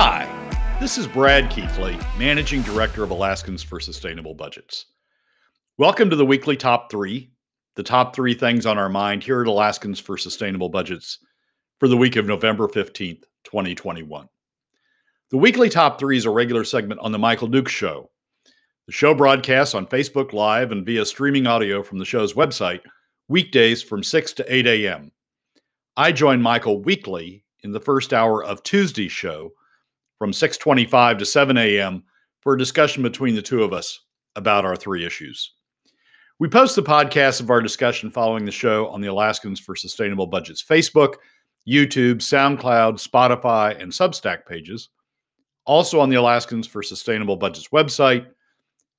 Hi, this is Brad Keithley, Managing Director of Alaskans for Sustainable Budgets. Welcome to the weekly top three, the top three things on our mind here at Alaskans for Sustainable Budgets for the week of November 15th, 2021. The weekly top three is a regular segment on The Michael Dukes Show. The show broadcasts on Facebook Live and via streaming audio from the show's website weekdays from 6 to 8 a.m. I join Michael weekly in the first hour of Tuesday's show from 6:25 to 7 a.m. for a discussion between the two of us about our three issues. We post the podcast of our discussion following the show on the Alaskans for Sustainable Budgets Facebook, YouTube, SoundCloud, Spotify, and Substack pages, also on the Alaskans for Sustainable Budgets website,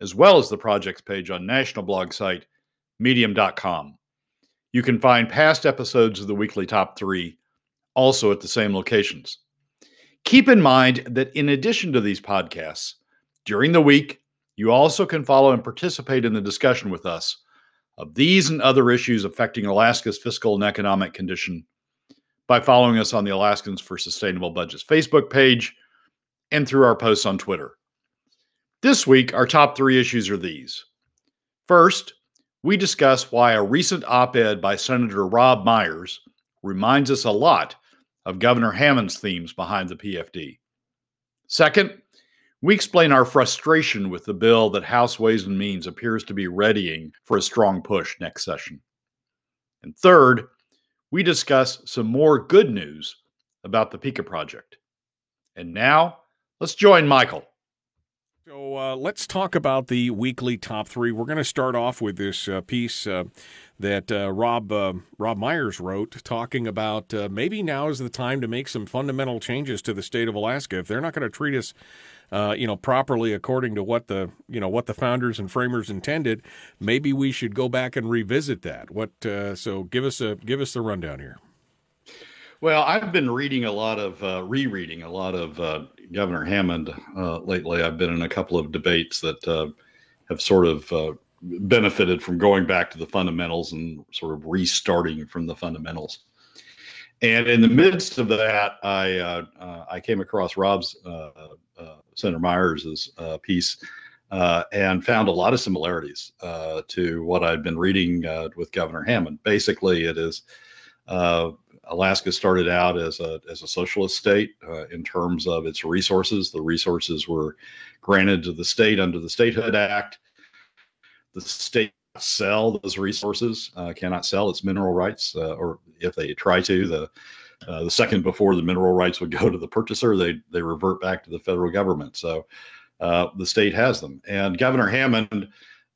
as well as the project's page on national blog site medium.com. You can find past episodes of the weekly top 3 also at the same locations. Keep in mind that in addition to these podcasts, during the week, you also can follow and participate in the discussion with us of these and other issues affecting Alaska's fiscal and economic condition by following us on the Alaskans for Sustainable Budgets Facebook page and through our posts on Twitter. This week, our top three issues are these. First, we discuss why a recent op ed by Senator Robb Myers reminds us a lot of Governor Hammond's themes behind the PFD. Second, we explain our frustration with the bill that House Ways and Means appears to be readying for a strong push next session. And third, we discuss some more good news about the Pikka project. And now, let's join Michael. So uh, let's talk about the weekly top three. We're going to start off with this uh, piece uh, that uh, Robb uh, Robb Myers wrote, talking about uh, maybe now is the time to make some fundamental changes to the state of Alaska. If they're not going to treat us, you know, properly according to what the you know what the founders and framers intended, maybe we should go back and revisit that. What? so give us a give us the rundown here. Well, I've been reading a lot of uh, rereading a lot of uh, Governor Hammond uh, lately. I've been in a couple of debates that uh, have sort of uh, benefited from going back to the fundamentals and sort of restarting from the fundamentals. And in the midst of that, I uh, I came across Robb's Senator Myers's piece. and found a lot of similarities to what I'd been reading with Governor Hammond. Basically, it is Alaska started out as a as a socialist state uh, in terms of its resources. The resources were granted to the state under the Statehood Act. The state sell those resources, uh, cannot sell its mineral rights, uh, or if they try to, the uh, the second before the mineral rights would go to the purchaser, they they revert back to the federal government. So uh, the state has them, and Governor Hammond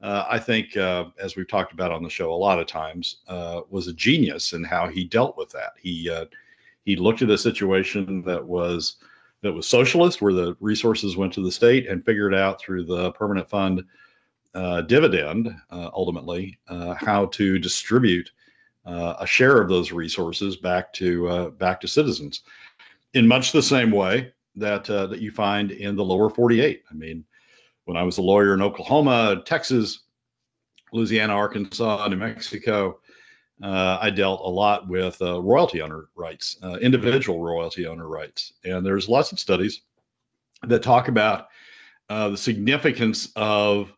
uh, I think, uh, as we've talked about on the show a lot of times, uh, was a genius in how he dealt with that. He uh, he looked at a situation that was that was socialist, where the resources went to the state, and figured out through the permanent fund uh, dividend, uh, ultimately, how to distribute a share of those resources back to back to citizens, in much the same way that that you find in the lower 48. I mean when I was a lawyer in Oklahoma, Texas, Louisiana, Arkansas, New Mexico, uh, I dealt a lot with uh, royalty owner rights, uh, individual royalty owner rights. And there's lots of studies that talk about uh, the significance of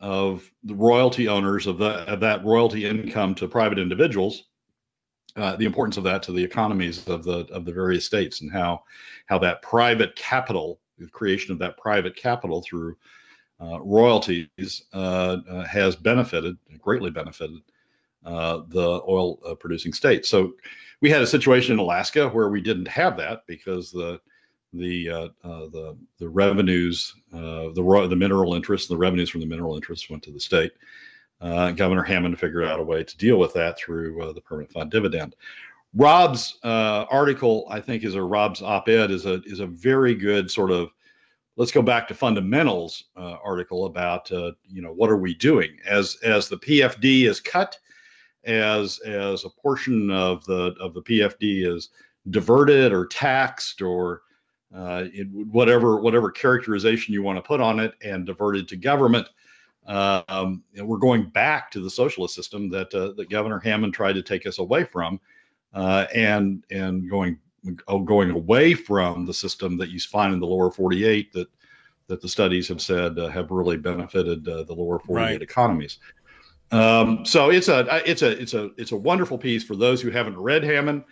of the royalty owners of, the, of that royalty income to private individuals, uh, the importance of that to the economies of the of the various states, and how how that private capital, the creation of that private capital through royalties uh, uh, has benefited, greatly benefited the oil producing states. So we had a situation in Alaska where we didn't have that because the the uh, uh, the the revenues, uh, the the mineral interests, the revenues from the mineral interests went to the state. Governor Hammond figured out a way to deal with that through the permanent fund dividend. Robb's article, I think, is a Robb's op-ed is a is a very good sort of let's go back to fundamentals uh, article about uh, you know what are we doing as as the PFD is cut, as as a portion of the of the PFD is diverted or taxed or uh, it, whatever whatever characterization you want to put on it and diverted to government. Um, and we're going back to the socialist system that uh, that Governor Hammond tried to take us away from, uh, and and going going away from the system that you find in the lower 48 that that the studies have said uh, have really benefited uh, the lower 48 right. economies. Um, so it's a it's a it's a it's a wonderful piece for those who haven't read Hammond.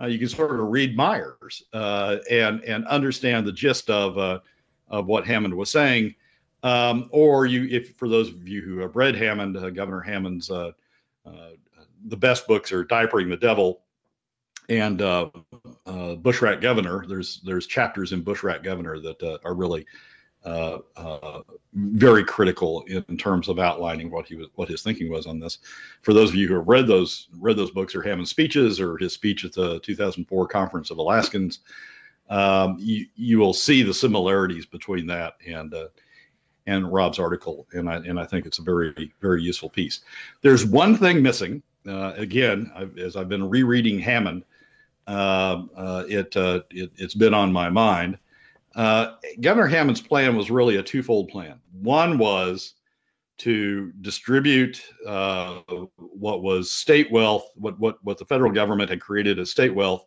Uh, you can sort of read Myers uh, and and understand the gist of uh, of what Hammond was saying. Um, or you, if for those of you who have read Hammond, uh, Governor Hammond's the best books are Diapering the Devil and Bushrat Governor. There's there's chapters in Bushrat Governor that are really uh, uh, very critical in, in, terms of outlining what he was, what his thinking was on this. For those of you who have read those read those books or Hammond's speeches or his speech at the 2004 Conference of Alaskans, um, you you will see the similarities between that and uh, and Robb's article, and I and I think it's a very very useful piece. There's one thing missing. Uh, again, I've, as I've been rereading Hammond, uh, uh, it, it has been on my mind uh, Governor Hammond's plan was really a twofold plan. One was to distribute uh, what was state wealth, what, what, what the federal government had created as state wealth,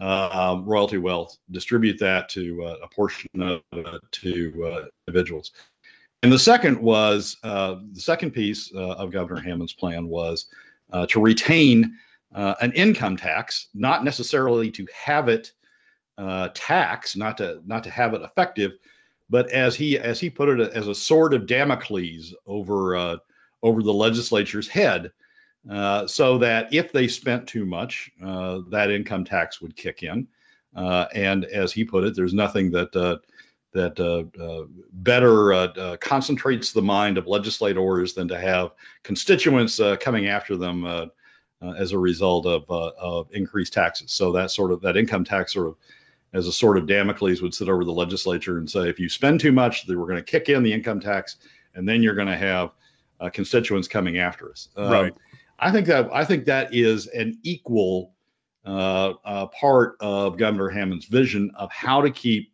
uh, um, royalty wealth, distribute that to uh, a portion of it to uh, individuals. And the second was uh, the second piece of Governor Hammond's plan was to retain an income tax, not necessarily to have it uh, tax, not to not to have it effective, but as he as he put it, as a sword of Damocles over uh, over the legislature's head, uh, so that if they spent too much, uh, that income tax would kick in. Uh, and as he put it, there's nothing that uh, that better concentrates the mind of legislators than to have constituents coming after them. As a result of, of increased taxes, so that sort of that income tax sort of as a sort of Damocles would sit over the legislature and say, if you spend too much, we're going to kick in the income tax, and then you're going to have uh, constituents coming after us. Um, right. I think that I think that is an equal uh, uh, part of Governor Hammond's vision of how to keep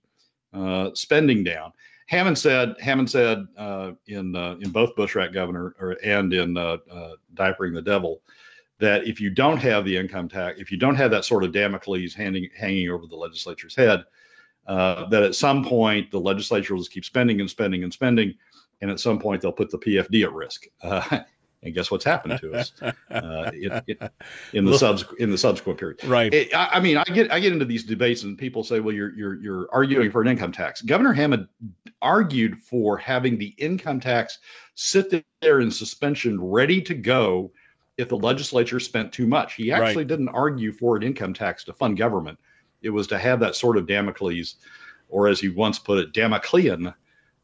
uh, spending down. Hammond said Hammond said uh, in uh, in both Bushrat Governor or, and in Diapering the Devil that if you don't have the income tax, if you don't have that sort of Damocles hanging, hanging over the legislature's head, uh, that at some point the legislature will just keep spending and spending and spending, and at some point they'll put the PFD at risk. Uh, and guess what's happened to us uh, in, in, the subs in the subsequent period? Right. It, I, I, mean, I get I get into these debates and people say, "Well, you're you're you're arguing for an income tax." Governor Hammond argued for having the income tax sit there in suspension, ready to go if the legislature spent too much. He actually right. didn't argue for an income tax to fund government. It was to have that sort of Damocles, or as he once put it, Damoclean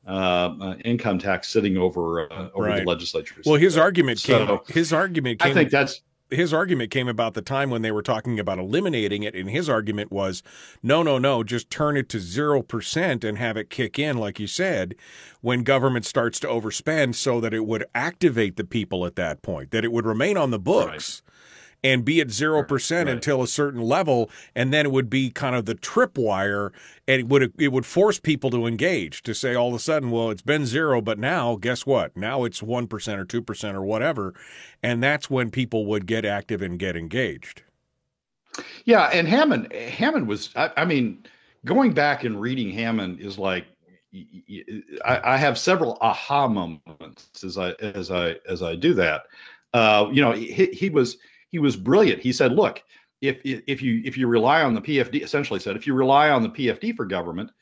uh, uh, income tax sitting over uh, over right. the legislature. Well, his argument came. His argument. Came, I think that's his argument came about the time when they were talking about eliminating it, and his argument was, no, no, no, just turn it to zero percent and have it kick in, like you said, when government starts to overspend, so that it would activate the people at that point, that it would remain on the books. Right and be at 0% right. until a certain level and then it would be kind of the tripwire and it would it would force people to engage to say all of a sudden well it's been 0 but now guess what now it's 1% or 2% or whatever and that's when people would get active and get engaged yeah and Hammond Hammond was I, I mean going back and reading Hammond is like I, I, have several aha moments as I as I as I do that. Uh, you know, he, he was he was brilliant. He said, look, if if you if you rely on the PFD, essentially said, if you rely on the PFD for government,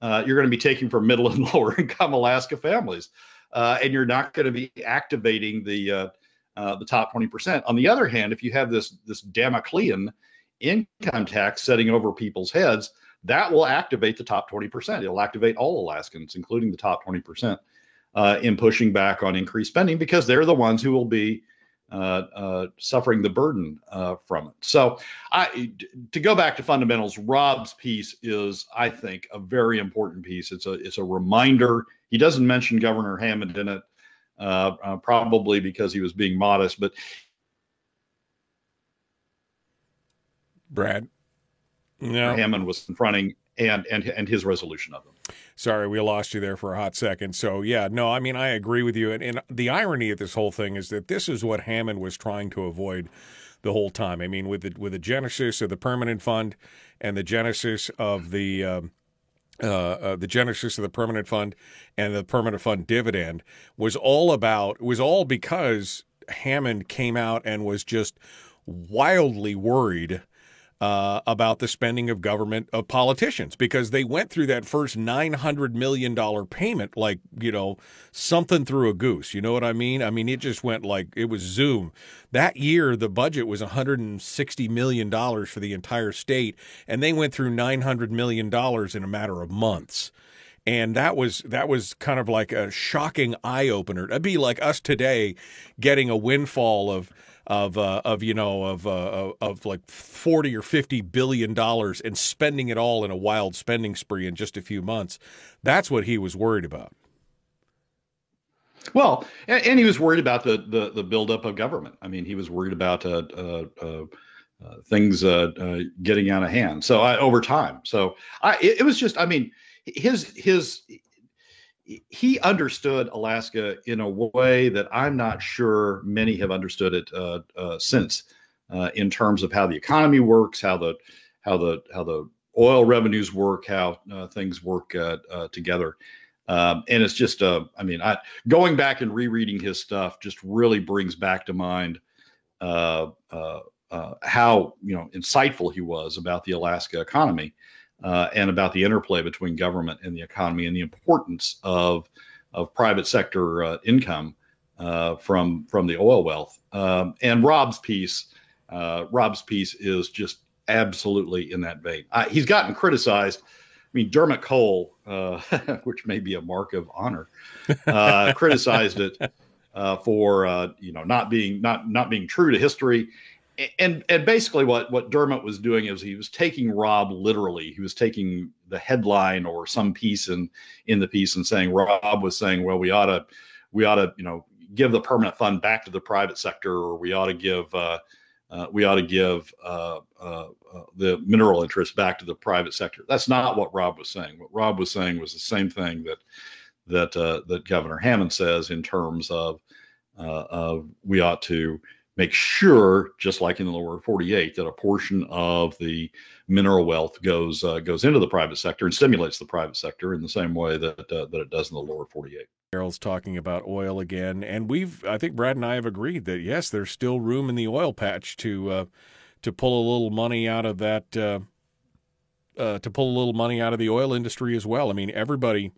uh, you're going to be taking from middle and lower income Alaska families, uh, and you're not going to be activating the uh, uh the top 20%. On the other hand, if you have this this Damoclean income tax setting over people's heads, that will activate the top 20%. It'll activate all Alaskans, including the top 20%, uh, in pushing back on increased spending because they're the ones who will be suffering the burden uh, from it. So, I, to go back to fundamentals, Robb's piece is, I think, a very important piece. It's a it's a reminder. He doesn't mention Governor Hammond in it, uh, uh, probably because he was being modest, but. Brad, no. Hammond was confronting and and and his resolution of them. Sorry, we lost you there for a hot second. So yeah, no, I mean I agree with you. And, and the irony of this whole thing is that this is what Hammond was trying to avoid the whole time. I mean, with the with the genesis of the permanent fund and the genesis of the. Um, uh, uh, the genesis of the permanent fund and the permanent fund dividend was all about was all because Hammond came out and was just wildly worried uh, about the spending of government of politicians because they went through that first nine hundred million dollar payment like you know something through a goose. You know what I mean? I mean it just went like it was zoom. That year the budget was one hundred and sixty million dollars for the entire state, and they went through nine hundred million dollars in a matter of months and that was that was kind of like a shocking eye opener. It'd be like us today getting a windfall of of uh, of you know of uh, of like forty or fifty billion dollars and spending it all in a wild spending spree in just a few months. That's what he was worried about. Well, and, and he was worried about the, the the buildup of government. I mean, he was worried about uh, uh, uh, uh things getting out of hand. So I, over time, so I, it, it was just, I mean, his his he understood Alaska in a way that I'm not sure many have understood it uh, uh, since, uh, in terms of how the economy works, how the how the how the oil revenues work, how uh, things work uh, uh, together. Um, and it's just, I mean, I, going back and rereading his stuff just really brings back to mind how you know insightful he was about the Alaska economy uh, and about the interplay between government and the economy and the importance of of private sector uh, income uh, from from the oil wealth. Um, and Robb's piece, uh, Robb's piece is just absolutely in that vein. he's gotten criticized. I mean, Dermot Cole, uh, which may be a mark of honor, uh, criticized it for you know not being not not being true to history and and basically what what Dermot was doing is he was taking Robb literally. He was taking the headline or some piece in in the piece and saying Robb was saying, well, we ought to we ought to you know give the permanent fund back to the private sector, or we ought to give uh, uh, we ought to give uh, uh, uh the mineral interest back to the private sector. That's not what Robb was saying. What Robb was saying was the same thing that that uh, that Governor Hammond says in terms of of we ought to make sure, just like in the lower 48, that a portion of the mineral wealth goes uh, goes into the private sector and stimulates the private sector in the same way that uh, that it does in the lower 48. Carol's talking about oil again, and we've I think Brad and I have agreed that yes, there's still room in the oil patch to uh, to pull a little money out of that. Uh, uh, to pull a little money out of the oil industry as well. I mean, everybody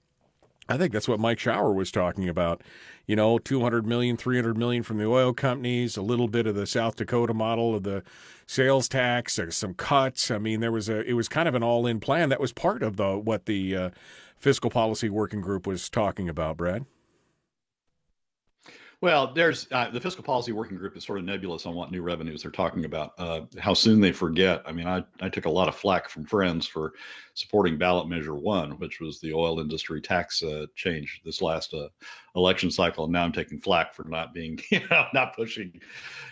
I think that's what Mike Shower was talking about. You know, 200 million, 300 million from the oil companies, a little bit of the South Dakota model of the sales tax, some cuts. I mean, there was a it was kind of an all-in plan that was part of the what the uh, fiscal policy working group was talking about, Brad. Well, there's uh, the fiscal policy working group is sort of nebulous on what new revenues they're talking about. Uh, how soon they forget. I mean, I, I took a lot of flack from friends for supporting ballot measure one, which was the oil industry tax uh, change this last uh, election cycle. And now I'm taking flack for not being, you know, not pushing,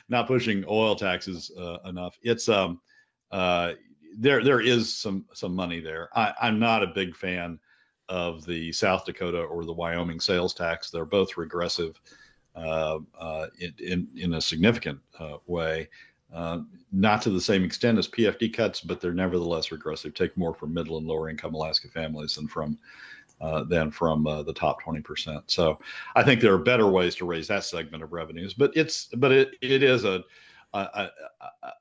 not pushing oil taxes uh, enough. It's um, uh, there there is some some money there. I, I'm not a big fan of the South Dakota or the Wyoming sales tax. They're both regressive. Uh, uh, in, in a significant uh, way. not to the same extent as PFD cuts, but they're nevertheless regressive. Take more from middle and lower income Alaska families than from uh, than from uh, the top 20%. So I think there are better ways to raise that segment of revenues, but it's but it it is a a, a,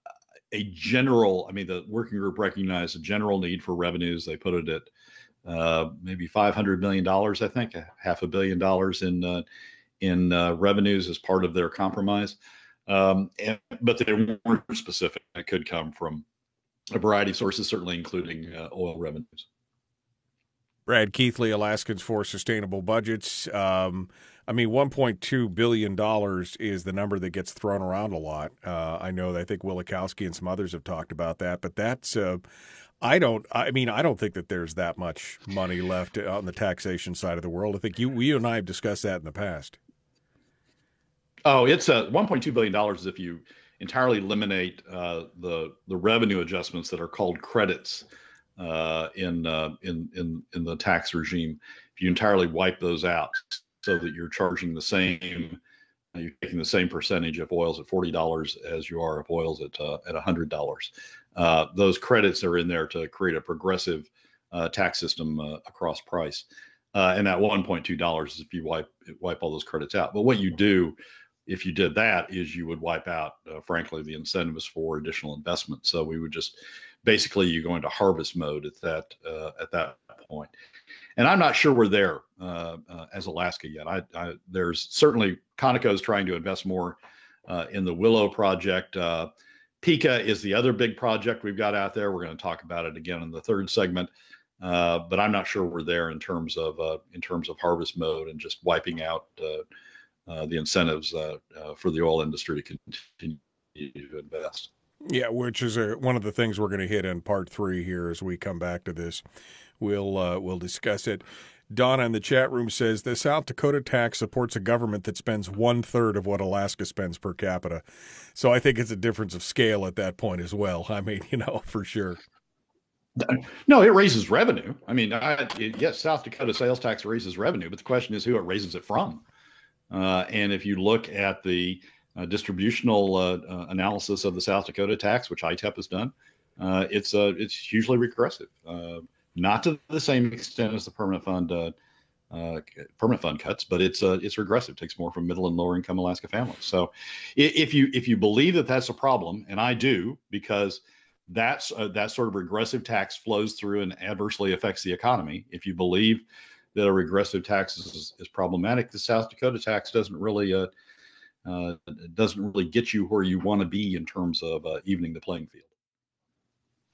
a general. I mean, the working group recognized a general need for revenues. They put it at uh, maybe 500 million dollars. I think half a billion dollars in in uh, revenues as part of their compromise. Um, and, but they weren't specific. It could come from a variety of sources, certainly including uh, oil revenues. Brad Keithley, Alaskans for Sustainable Budgets. Um, I mean, $1.2 billion is the number that gets thrown around a lot. Uh, I know, that I think Wielechowski and some others have talked about that, but that's, uh, I don't, I mean, I don't think that there's that much money left on the taxation side of the world. I think you, you and I have discussed that in the past. Oh, it's a 1.2 billion dollars if you entirely eliminate uh, the the revenue adjustments that are called credits uh, in uh, in in in the tax regime. If you entirely wipe those out, so that you're charging the same you're taking the same percentage if oil's at forty dollars as you are if oil's at uh, at hundred dollars. Uh, those credits are in there to create a progressive uh, tax system uh, across price, uh, and that 1.2 dollars is if you wipe wipe all those credits out. But what you do if you did that is you would wipe out, uh, frankly, the incentives for additional investment. So we would just basically you go into harvest mode at that at that point and I'm not sure we're there uh, uh, as Alaska yet. I, I, there's certainly Conoco is trying to invest more uh, in the Willow project. Uh, Pikka is the other big project we've got out there. We're going to talk about it again in the third segment, uh, but I'm not sure we're there in terms of uh, in terms of harvest mode and just wiping out the incentives for the oil industry to continue to invest. Yeah, which is a, one of the things we're going to hit in part three here as we come back to this. We'll uh, we'll discuss it. Donna in the chat room says the South Dakota tax supports a government that spends one third of what Alaska spends per capita. So I think it's a difference of scale at that point as well. I mean, you know, for sure. No, it raises revenue. I mean, I, it, yes, South Dakota sales tax raises revenue, but the question is who it raises it from. Uh, and if you look at the uh, distributional uh, analysis of the South Dakota tax, which ITEP has done, it's it's hugely regressive not to the same extent as the permanent fund uh, permanent fund cuts, but it's uh, it's regressive. It takes more from middle and lower income Alaska families. So if you if you believe that that's a problem, and I do, because that's uh, that sort of regressive tax flows through and adversely affects the economy. If you believe that a regressive tax is, is problematic, the South Dakota tax doesn't really uh, uh, doesn't really get you where you want to be in terms of uh, evening the playing field.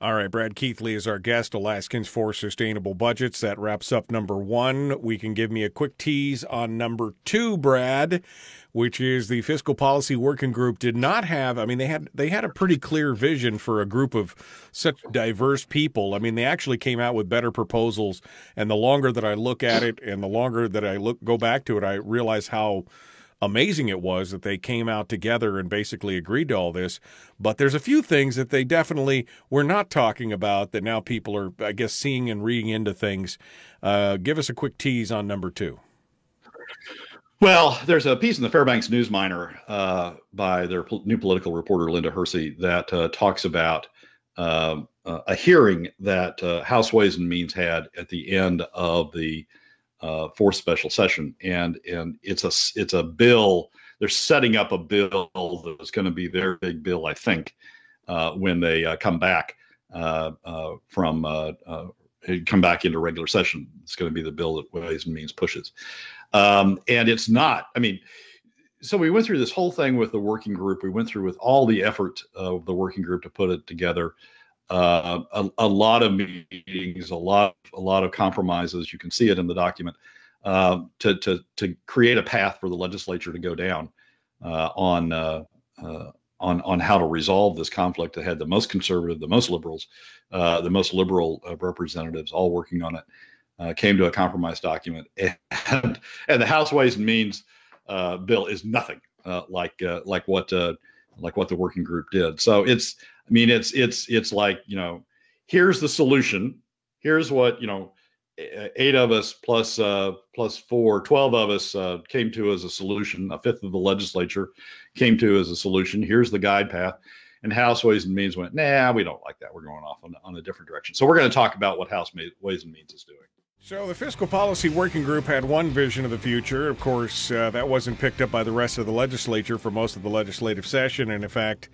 All right, Brad Keithley is our guest, Alaskans for Sustainable Budgets. That wraps up number one. We can give me a quick tease on number two, Brad, which is the fiscal policy working group did not have. I mean, they had they had a pretty clear vision for a group of such diverse people. I mean, they actually came out with better proposals. And the longer that I look at it, and the longer that I look go back to it, I realize how amazing it was that they came out together and basically agreed to all this. But there's a few things that they definitely were not talking about that now people are, I guess, seeing and reading into things. Uh, give us a quick tease on number two. Well, there's a piece in the Fairbanks News Miner uh, by their new political reporter Linda Hersey that uh, talks about uh, a hearing that uh, House Ways and Means had at the end of the uh, for special session, and and it's a it's a bill. They're setting up a bill that's going to be their big bill, I think, uh, when they uh, come back uh, uh, from uh, come back into regular session. It's going to be the bill that Ways and Means pushes, um, and it's not. I mean. So we went through this whole thing with the working group. We went through with all the effort of the working group to put it together uh, a, a, lot of meetings, a lot, a lot of compromises. You can see it in the document uh, to to to create a path for the legislature to go down uh, on uh, uh, on on how to resolve this conflict. That had the most conservative, the most liberals, the most liberal representatives all working on it. came to a compromise document, and and the House Ways and Means bill is nothing like like what like what the working group did. So it's I mean, it's it's it's like you know, here's the solution. Here's what you know, eight of us plus uh, plus four, 12 of us uh, came to as a solution. A fifth of the legislature came to as a solution. Here's the guide path. And House Ways and Means went, nah, we don't like that. We're going off on, on a different direction. So we're going to talk about what House Ways and Means is doing. So the Fiscal Policy Working Group had one vision of the future. Of course, uh, that wasn't picked up by the rest of the legislature for most of the legislative session. And in fact,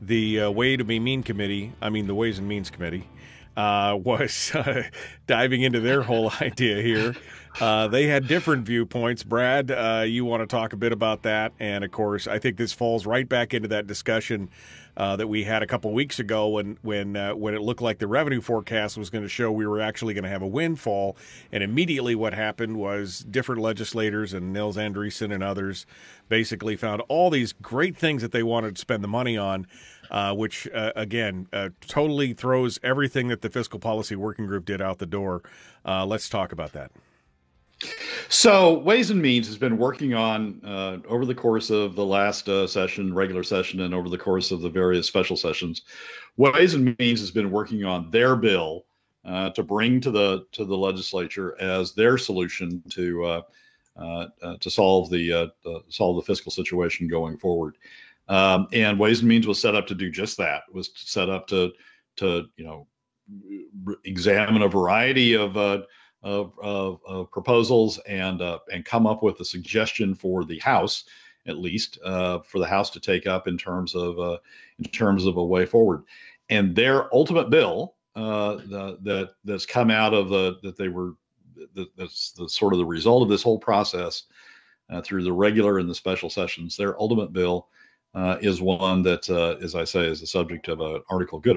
the uh, Way to Be Mean Committee, I mean, the Ways and Means Committee, uh, was uh, diving into their whole idea here. Uh, they had different viewpoints. Brad, uh, you want to talk a bit about that? And of course, I think this falls right back into that discussion uh, that we had a couple weeks ago when when uh, when it looked like the revenue forecast was going to show we were actually going to have a windfall. And immediately, what happened was different legislators and Nils Andreassen and others basically found all these great things that they wanted to spend the money on uh, which uh, again uh, totally throws everything that the fiscal policy working group did out the door. Uh, let's talk about that. So, Ways and Means has been working on uh, over the course of the last uh, session, regular session, and over the course of the various special sessions. Ways and Means has been working on their bill to bring to the to the legislature as their solution to uh, uh, to solve the uh, solve the fiscal situation going forward. Um, and Ways and Means was set up to do just that. Was set up to to you know examine a variety of of, of, of, proposals and and come up with a suggestion for the House at least uh, for the House to take up in terms of uh, in terms of a way forward. And their ultimate bill uh, the, that that's come out of the that they were the, that's the sort of the result of this whole process uh, through the regular and the special sessions. Their ultimate bill uh, is one that, uh, as I say, is the subject of an article good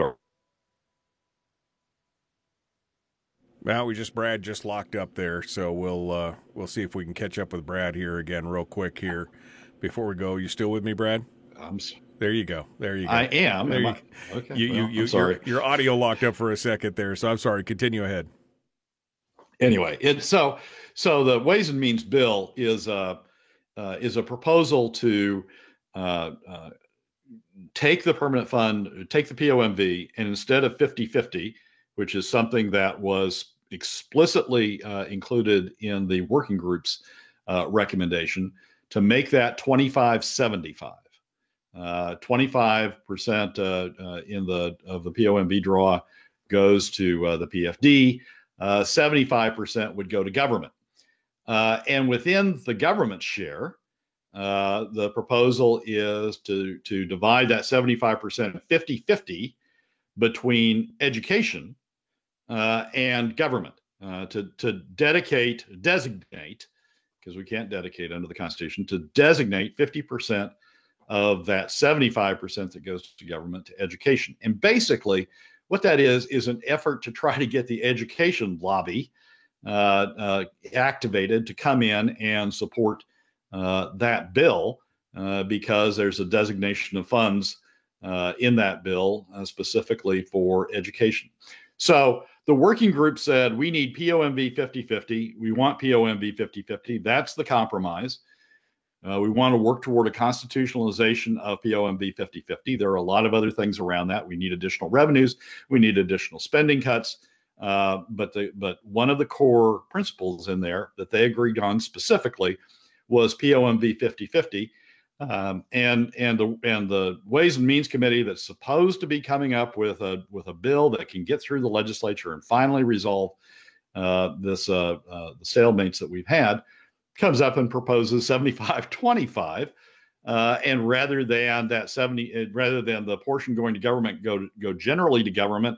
Well, we just Brad just locked up there, so we'll uh, we'll see if we can catch up with Brad here again real quick here before we go. You still with me, Brad? I'm. There you go. There you go. I am. There am you, I? Okay. You, well, you, you, sorry. Your, your, audio locked up for a second there, so I'm sorry. Continue ahead. Anyway, it so so the Ways and Means bill is a uh, is a proposal to uh, uh, take the permanent fund, take the POMV, and instead of 50-50, which is something that was explicitly uh, included in the working group's uh, recommendation, to make that 25 75 uh, 25% uh, uh, in the of the POMV draw goes to uh, the PFD. 75% would go to government. and within the government share, the proposal is to, to divide that 75% 50 50 between education and government. to, to dedicate, designate because we can't dedicate under the Constitution, to designate 50% of that 75% that goes to government to education. And basically, what that is, is an effort to try to get the education lobby uh, uh, activated to come in and support uh, that bill uh, because there's a designation of funds uh, in that bill uh, specifically for education. So the working group said we need POMV 50 50. We want POMV 50 50. That's the compromise. Uh, we want to work toward a constitutionalization of POMV 50 50. There are a lot of other things around that. We need additional revenues, we need additional spending cuts. Uh, but the but one of the core principles in there that they agreed on specifically was POMV 50 50. Um, and and the and the Ways and Means Committee that's supposed to be coming up with a with a bill that can get through the legislature and finally resolve uh, this uh, uh, the stalemates that we've had comes up and proposes 75 25 uh, and rather than that 70 uh, rather than the portion going to government go to, go generally to government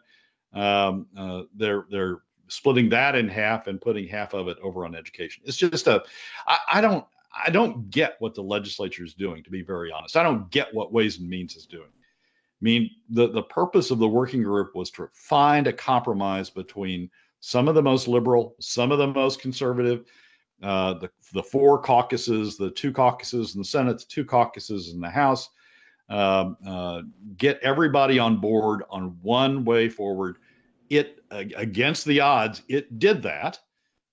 um, uh, they're they're splitting that in half and putting half of it over on education. It's just a I, I don't I don't get what the legislature is doing, to be very honest. I don't get what Ways and Means is doing. I mean, the, the purpose of the working group was to find a compromise between some of the most liberal, some of the most conservative, uh, the, the four caucuses, the two caucuses in the Senate, the two caucuses in the House, um, uh, get everybody on board on one way forward. It, against the odds, it did that.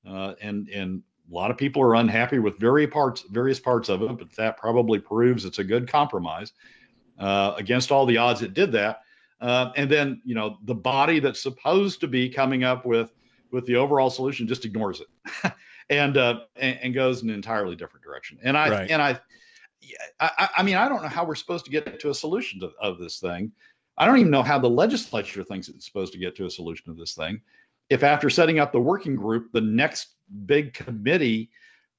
Uh, and and a lot of people are unhappy with various parts various parts of it, but that probably proves it's a good compromise. Uh, against all the odds, it did that. Uh, and then you know the body that's supposed to be coming up with with the overall solution just ignores it and, uh, and, and goes in an entirely different direction. And I right. and I, I, I mean I don't know how we're supposed to get to a solution to, of this thing. I don't even know how the legislature thinks it's supposed to get to a solution of this thing. If after setting up the working group, the next big committee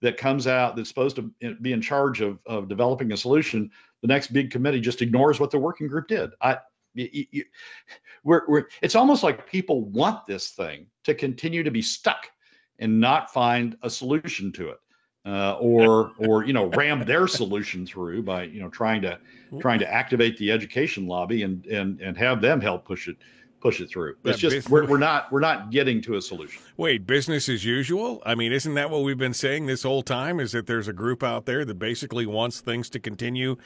that comes out that's supposed to be in charge of, of developing a solution, the next big committee just ignores what the working group did. I, you, you, we're, we're, it's almost like people want this thing to continue to be stuck and not find a solution to it. Uh, or or you know ram their solution through by you know trying to trying to activate the education lobby and and and have them help push it push it through. It's just we're, we're not we're not getting to a solution. Wait, business as usual? I mean, isn't that what we've been saying this whole time? Is that there's a group out there that basically wants things to continue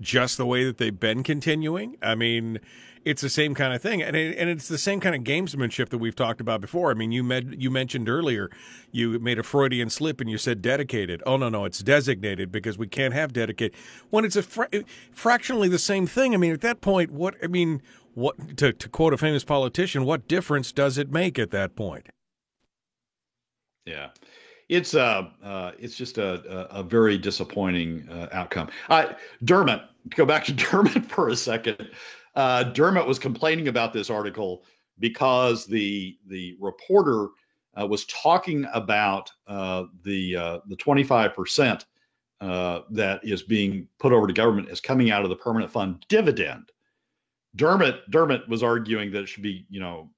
just the way that they've been continuing? I mean, it's the same kind of thing, and it, and it's the same kind of gamesmanship that we've talked about before. I mean, you med, you mentioned earlier you made a Freudian slip and you said dedicated. Oh no, no, it's designated because we can't have dedicated when it's a fra- eh, fractionally the same thing. I mean, at that point, what I mean what to, to quote a famous politician, what difference does it make at that point? Yeah. it's a uh, it's just a, a, very disappointing uh, outcome. Uh, Dermot, go back to Dermot for a second. Uh, Dermot was complaining about this article because the the reporter uh, was talking about uh, the uh, the 25 percent uh, that is being put over to government is coming out of the permanent fund dividend. Dermot Dermot was arguing that it should be you know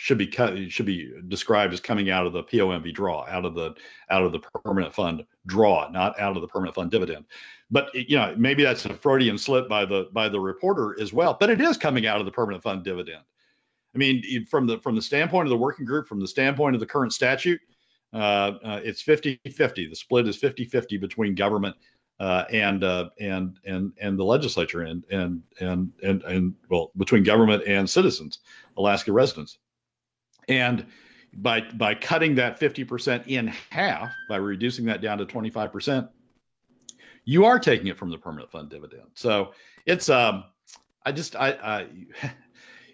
should be cut should be described as coming out of the POMV draw, out of the out of the permanent fund draw, not out of the permanent fund dividend. But you know, maybe that's a Freudian slip by the by the reporter as well. But it is coming out of the permanent fund dividend. I mean, from the from the standpoint of the working group, from the standpoint of the current statute, uh, uh, it's 50-50. The split is 50-50 between government uh, and uh, and and and the legislature and and and and and well between government and citizens, Alaska residents. And by by cutting that 50% in half, by reducing that down to 25%, you are taking it from the permanent fund dividend. So it's um I just I, I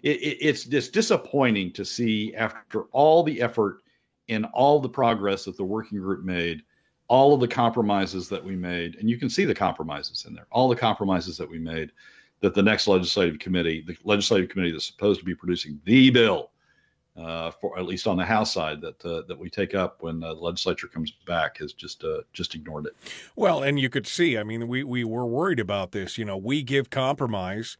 it, it's just disappointing to see after all the effort and all the progress that the working group made, all of the compromises that we made, and you can see the compromises in there, all the compromises that we made, that the next legislative committee, the legislative committee that's supposed to be producing the bill uh, for at least on the House side that uh, that we take up when uh, the legislature comes back has just uh, just ignored it. Well, and you could see, I mean, we we were worried about this. You know, we give compromise.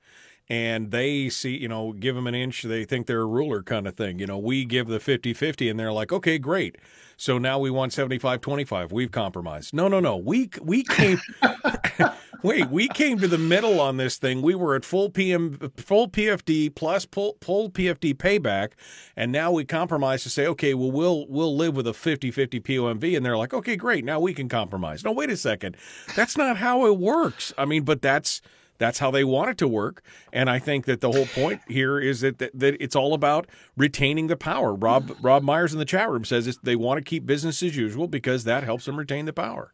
And they see, you know, give them an inch, they think they're a ruler kind of thing. You know, we give the 50 50 and they're like, okay, great. So now we want 75 25. We've compromised. No, no, no. We, we came. Wait, we came to the middle on this thing. We were at full PM, full PFD plus full, full PFD payback, and now we compromise to say, okay, well we'll we'll live with a 50-50 POMV, and they're like, okay, great, now we can compromise. No, wait a second, that's not how it works. I mean, but that's that's how they want it to work. And I think that the whole point here is that, that, that it's all about retaining the power. Robb Robb Myers in the chat room says they want to keep business as usual because that helps them retain the power.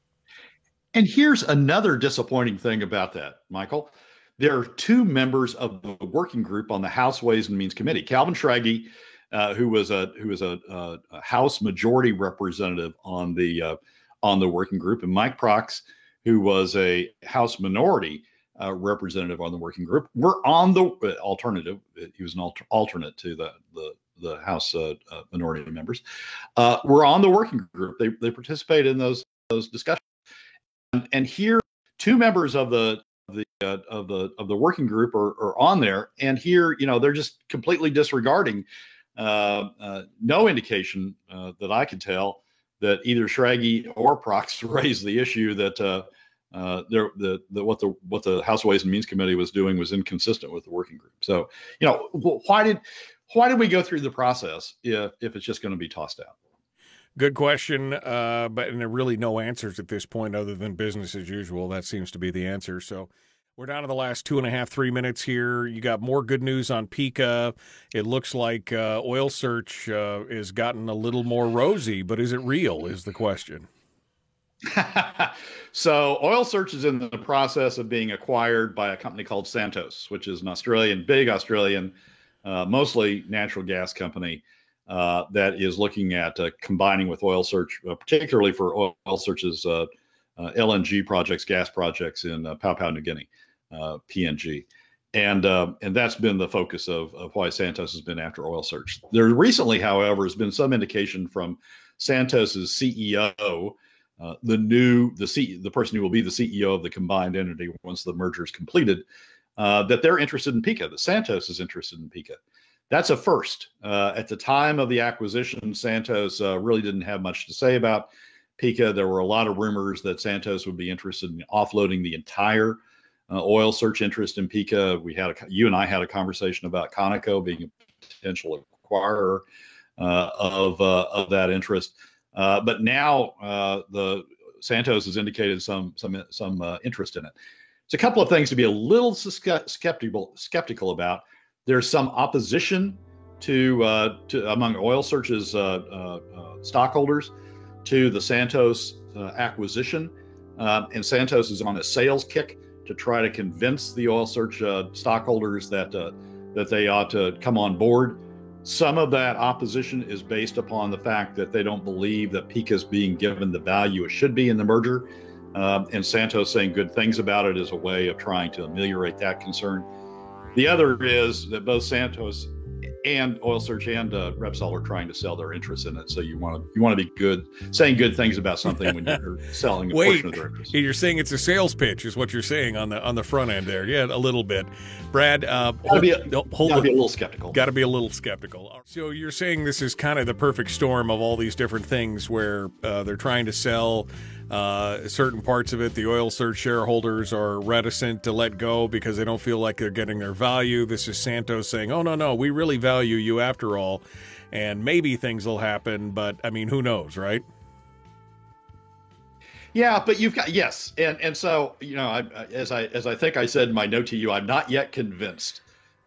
And here's another disappointing thing about that, Michael. There are two members of the working group on the House Ways and Means Committee. Calvin Schrage, uh, who was a who was a, a, a, House Majority representative on the uh, on the working group, and Mike Prax, who was a House Minority uh, representative on the working group, were on the uh, alternative. He was an alter, alternate to the the the House uh, uh, Minority members. were on the working group. They they participated in those those discussions and and here two members of the the uh, of the of the working group are, are on there and here you know they're just completely disregarding uh, uh, no indication uh, that I could tell that either Schrage or Prax raised the issue that uh, there the, the what the what the House Ways and Means Committee was doing was inconsistent with the working group. So you know why did why did we go through the process if if it's just going to be tossed out? Good question, uh, but and there are really no answers at this point other than business as usual. That seems to be the answer. So we're down to the last two and a half, three minutes here. You got more good news on Pikka. It looks like uh, Oil Search uh, is gotten a little more rosy, but is it real? Is the question. so Oil Search is in the process of being acquired by a company called Santos, which is an Australian, big Australian, uh, mostly natural gas company uh, that is looking at uh, combining with oil search, uh, particularly for oil, oil search's uh, uh, LNG projects, gas projects in Papua New Guinea, PNG. And and that's been the focus of, of why Santos has been after oil search. There recently, however, has been some indication from Santos's CEO, the new the C, the person who will be the CEO of the combined entity once the merger is completed, that they're interested in Pikka. That Santos is interested in Pikka that's a first. Uh, at the time of the acquisition, Santos uh, really didn't have much to say about Pikka. There were a lot of rumors that Santos would be interested in offloading the entire uh, oil search interest in Pikka. We had a, you and I had a conversation about Conoco being a potential acquirer uh, of uh, of that interest. Uh, but now the Santos has indicated some some some interest in it. It's a couple of things to be a little skeptical skeptical about there's some opposition to, uh, to among Oil Search's uh, uh, uh stockholders to the Santos uh, acquisition, um, and Santos is on a sales kick to try to convince the Oil Search stockholders that that they ought to come on board. Some of that opposition is based upon the fact that they don't believe that Pikka is being given the value it should be in the merger. Um, and Santos saying good things about it is a way of trying to ameliorate that concern. The other is that both Santos and Oil Search and uh, Repsol are trying to sell their interest in it. So you want to you want to be good, saying good things about something when you're selling a Wait, portion of their interest. You're saying it's a sales pitch, is what you're saying on the on the front end there. Yeah, a little bit. Brad, uh, Gotta be, a, hold gotta be a little skeptical. Got to be a little skeptical. So you're saying this is kind of the perfect storm of all these different things where uh, they're trying to sell uh, certain parts of it. The oil search shareholders are reticent to let go because they don't feel like they're getting their value. This is Santos saying, "Oh no, no, we really value you after all." And maybe things will happen, but I mean, who knows, right? Yeah, but you've got yes, and and so you know, I, as I as I think I said in my note to you, I'm not yet convinced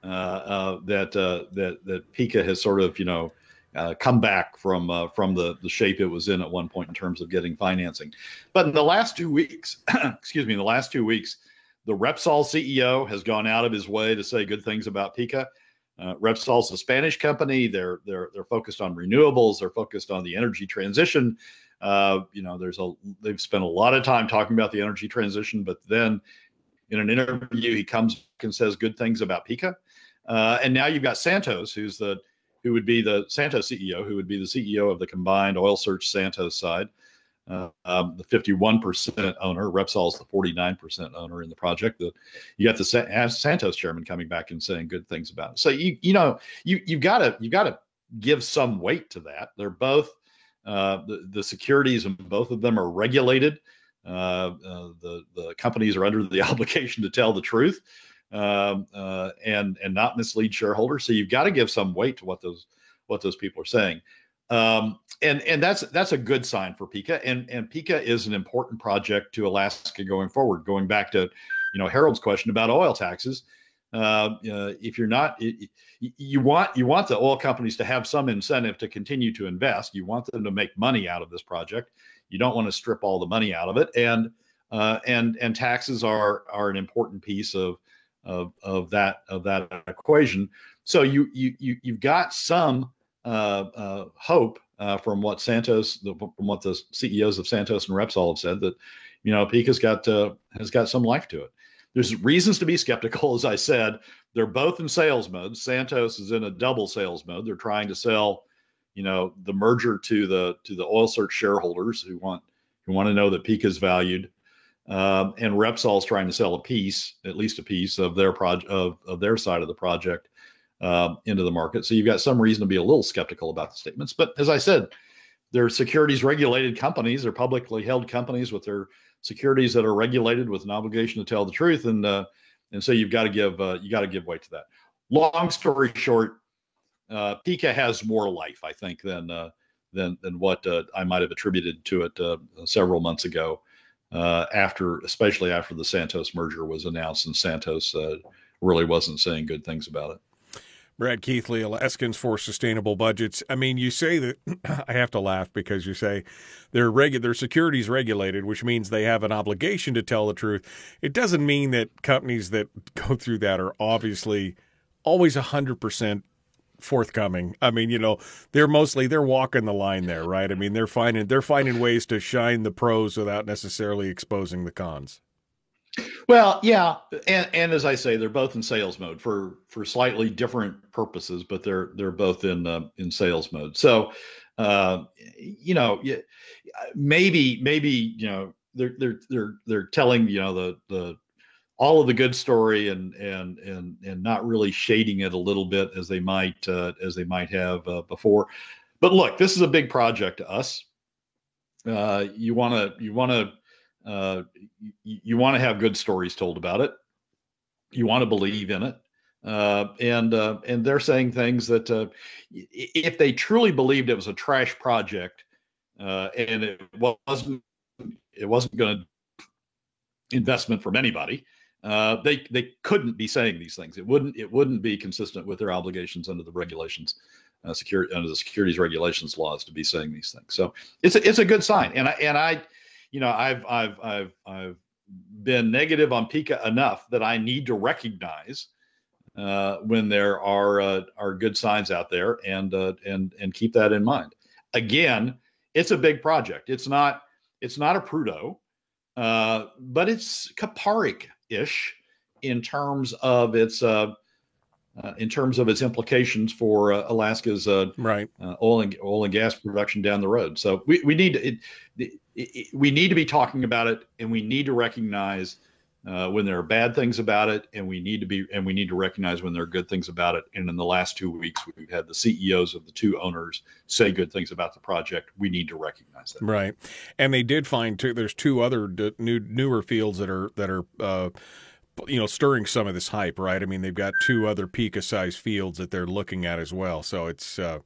uh, uh, that uh, that that Pikka has sort of you know uh, come back from uh, from the the shape it was in at one point in terms of getting financing. But in the last two weeks, excuse me, in the last two weeks, the Repsol CEO has gone out of his way to say good things about Pikka. Uh, Repsol's a Spanish company. They're they're they're focused on renewables. They're focused on the energy transition. Uh, you know, there's a they've spent a lot of time talking about the energy transition, but then in an interview he comes and says good things about Pikka. Uh, and now you've got Santos, who's the who would be the Santos CEO, who would be the CEO of the combined Oil Search Santos side, uh, um, the 51% owner. Repsol is the 49% owner in the project. The, you got the Sa- Santos chairman coming back and saying good things about it. So you you know you you've got to you got to give some weight to that. They're both uh, the, the securities and both of them are regulated. Uh, uh, the the companies are under the obligation to tell the truth um, uh, and and not mislead shareholders. So you've got to give some weight to what those what those people are saying. Um, and and that's that's a good sign for Pikka. And and Pikka is an important project to Alaska going forward. Going back to you know Harold's question about oil taxes. Uh, if you're not, you want you want the oil companies to have some incentive to continue to invest. You want them to make money out of this project. You don't want to strip all the money out of it, and uh, and and taxes are are an important piece of of of that of that equation. So you you you you've got some uh, uh, hope uh, from what Santos, the, from what the CEOs of Santos and Repsol have said that you know Pikka's got uh, has got some life to it. There's reasons to be skeptical, as I said. They're both in sales mode. Santos is in a double sales mode. They're trying to sell, you know, the merger to the to the oil search shareholders who want who want to know that Pikka's valued, um, and Repsol's trying to sell a piece, at least a piece of their project of, of their side of the project um, into the market. So you've got some reason to be a little skeptical about the statements. But as I said, they're securities regulated companies. They're publicly held companies with their securities that are regulated with an obligation to tell the truth, and uh, and so you've got to give uh, you got to give way to that. Long story short, uh, Pikka has more life, I think, than uh, than than what uh, I might have attributed to it uh, several months ago, uh, after especially after the Santos merger was announced, and Santos uh, really wasn't saying good things about it. Brad Keithley, Alaskans for Sustainable Budgets. I mean, you say that I have to laugh because you say they're regu- their securities regulated, which means they have an obligation to tell the truth. It doesn't mean that companies that go through that are obviously always hundred percent forthcoming. I mean, you know, they're mostly they're walking the line there, right? I mean, they're finding they're finding ways to shine the pros without necessarily exposing the cons. Well, yeah, and and as I say, they're both in sales mode for for slightly different purposes, but they're they're both in uh, in sales mode. So, uh, you know, maybe maybe you know they're they're they're they're telling you know the the all of the good story and and and and not really shading it a little bit as they might uh, as they might have uh, before. But look, this is a big project to us. Uh, you want to you want to uh, you, want to have good stories told about it. You want to believe in it. Uh, and uh, and they're saying things that if they truly believed it was a trash project and it wasn't it wasn't going to investment from anybody, uh, they they couldn't be saying these things. It wouldn't it wouldn't be consistent with their obligations under the regulations, uh, security under the securities regulations laws to be saying these things. So it's a, it's a good sign. And I and I you know, I've I've I've I've been negative on Pikka enough that I need to recognize uh, when there are uh, are good signs out there, and uh, and and keep that in mind. Again, it's a big project. It's not it's not a Prudhoe, uh, but it's Kuparuk ish in terms of its uh, uh, in terms of its implications for uh, Alaska's uh, right uh, oil and oil and gas production down the road. So we, we need to it, it, it, we need to be talking about it, and we need to recognize uh, when there are bad things about it, and we need to be and we need to recognize when there are good things about it. And in the last two weeks, we've had the CEOs of the two owners say good things about the project. We need to recognize that. Right, and they did find two. There's two other d- new newer fields that are that are. Uh, you know, stirring some of this hype, right? I mean, they've got two other Pikka-sized fields that they're looking at as well. So it's, uh,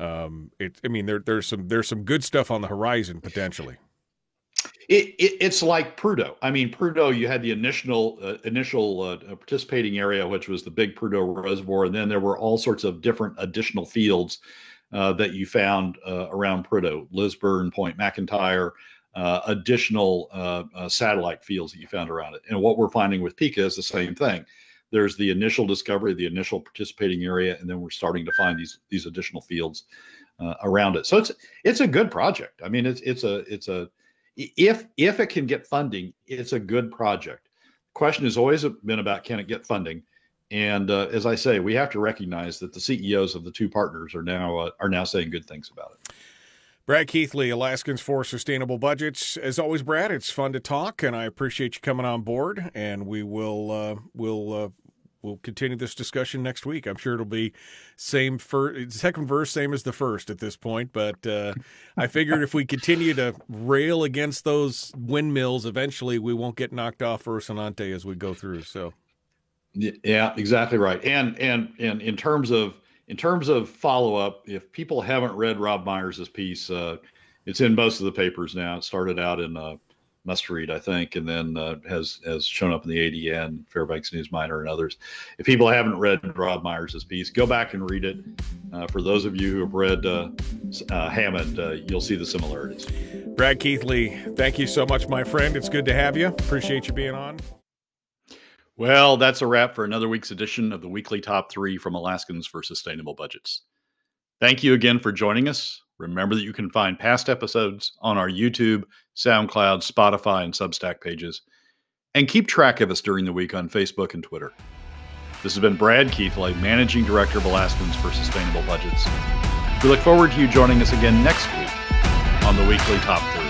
um, it. I mean, there, there's some there's some good stuff on the horizon potentially. It, it, it's like Prudhoe. I mean, Prudhoe, you had the initial uh, initial uh, participating area, which was the big Prudhoe Reservoir, and then there were all sorts of different additional fields uh, that you found uh, around Prudhoe, Lisburne, Point McIntyre, uh, additional uh, satellite fields that you found around it. And what we're finding with Pikka is the same thing. There's the initial discovery, the initial participating area, and then we're starting to find these these additional fields around it. So it's it's a good project. I mean, it's it's a it's a if if it can get funding, it's a good project. The question has always been about can it get funding, and uh, as I say, we have to recognize that the CEOs of the two partners are now uh, are now saying good things about it. Brad Keithley, Alaskans for Sustainable Budgets. As always, Brad, it's fun to talk, and I appreciate you coming on board. And we will uh, will uh, we'll continue this discussion next week. I'm sure it'll be same first, second verse, same as the first at this point. But uh, I figured if we continue to rail against those windmills, eventually we won't get knocked off Rocinante as we go through. So, yeah, exactly right. And and and in terms of in terms of follow up, if people haven't read Robb Myers's piece, uh, it's in most of the papers now. It started out in uh, must read, I think, and then uh, has has shown up in the ADN, Fairbanks News Miner, and others. If people haven't read Robb Myers' piece, go back and read it. Uh, for those of you who have read uh, uh Hammond, uh, you'll see the similarities. Brad Keithley, thank you so much, my friend. It's good to have you. Appreciate you being on. Well, that's a wrap for another week's edition of the weekly top three from Alaskans for Sustainable Budgets. Thank you again for joining us. Remember that you can find past episodes on our YouTube, SoundCloud, Spotify, and Substack pages, and keep track of us during the week on Facebook and Twitter. This has been Brad Keithley, Managing Director of Alaskans for Sustainable Budgets. We look forward to you joining us again next week on the weekly Top 3.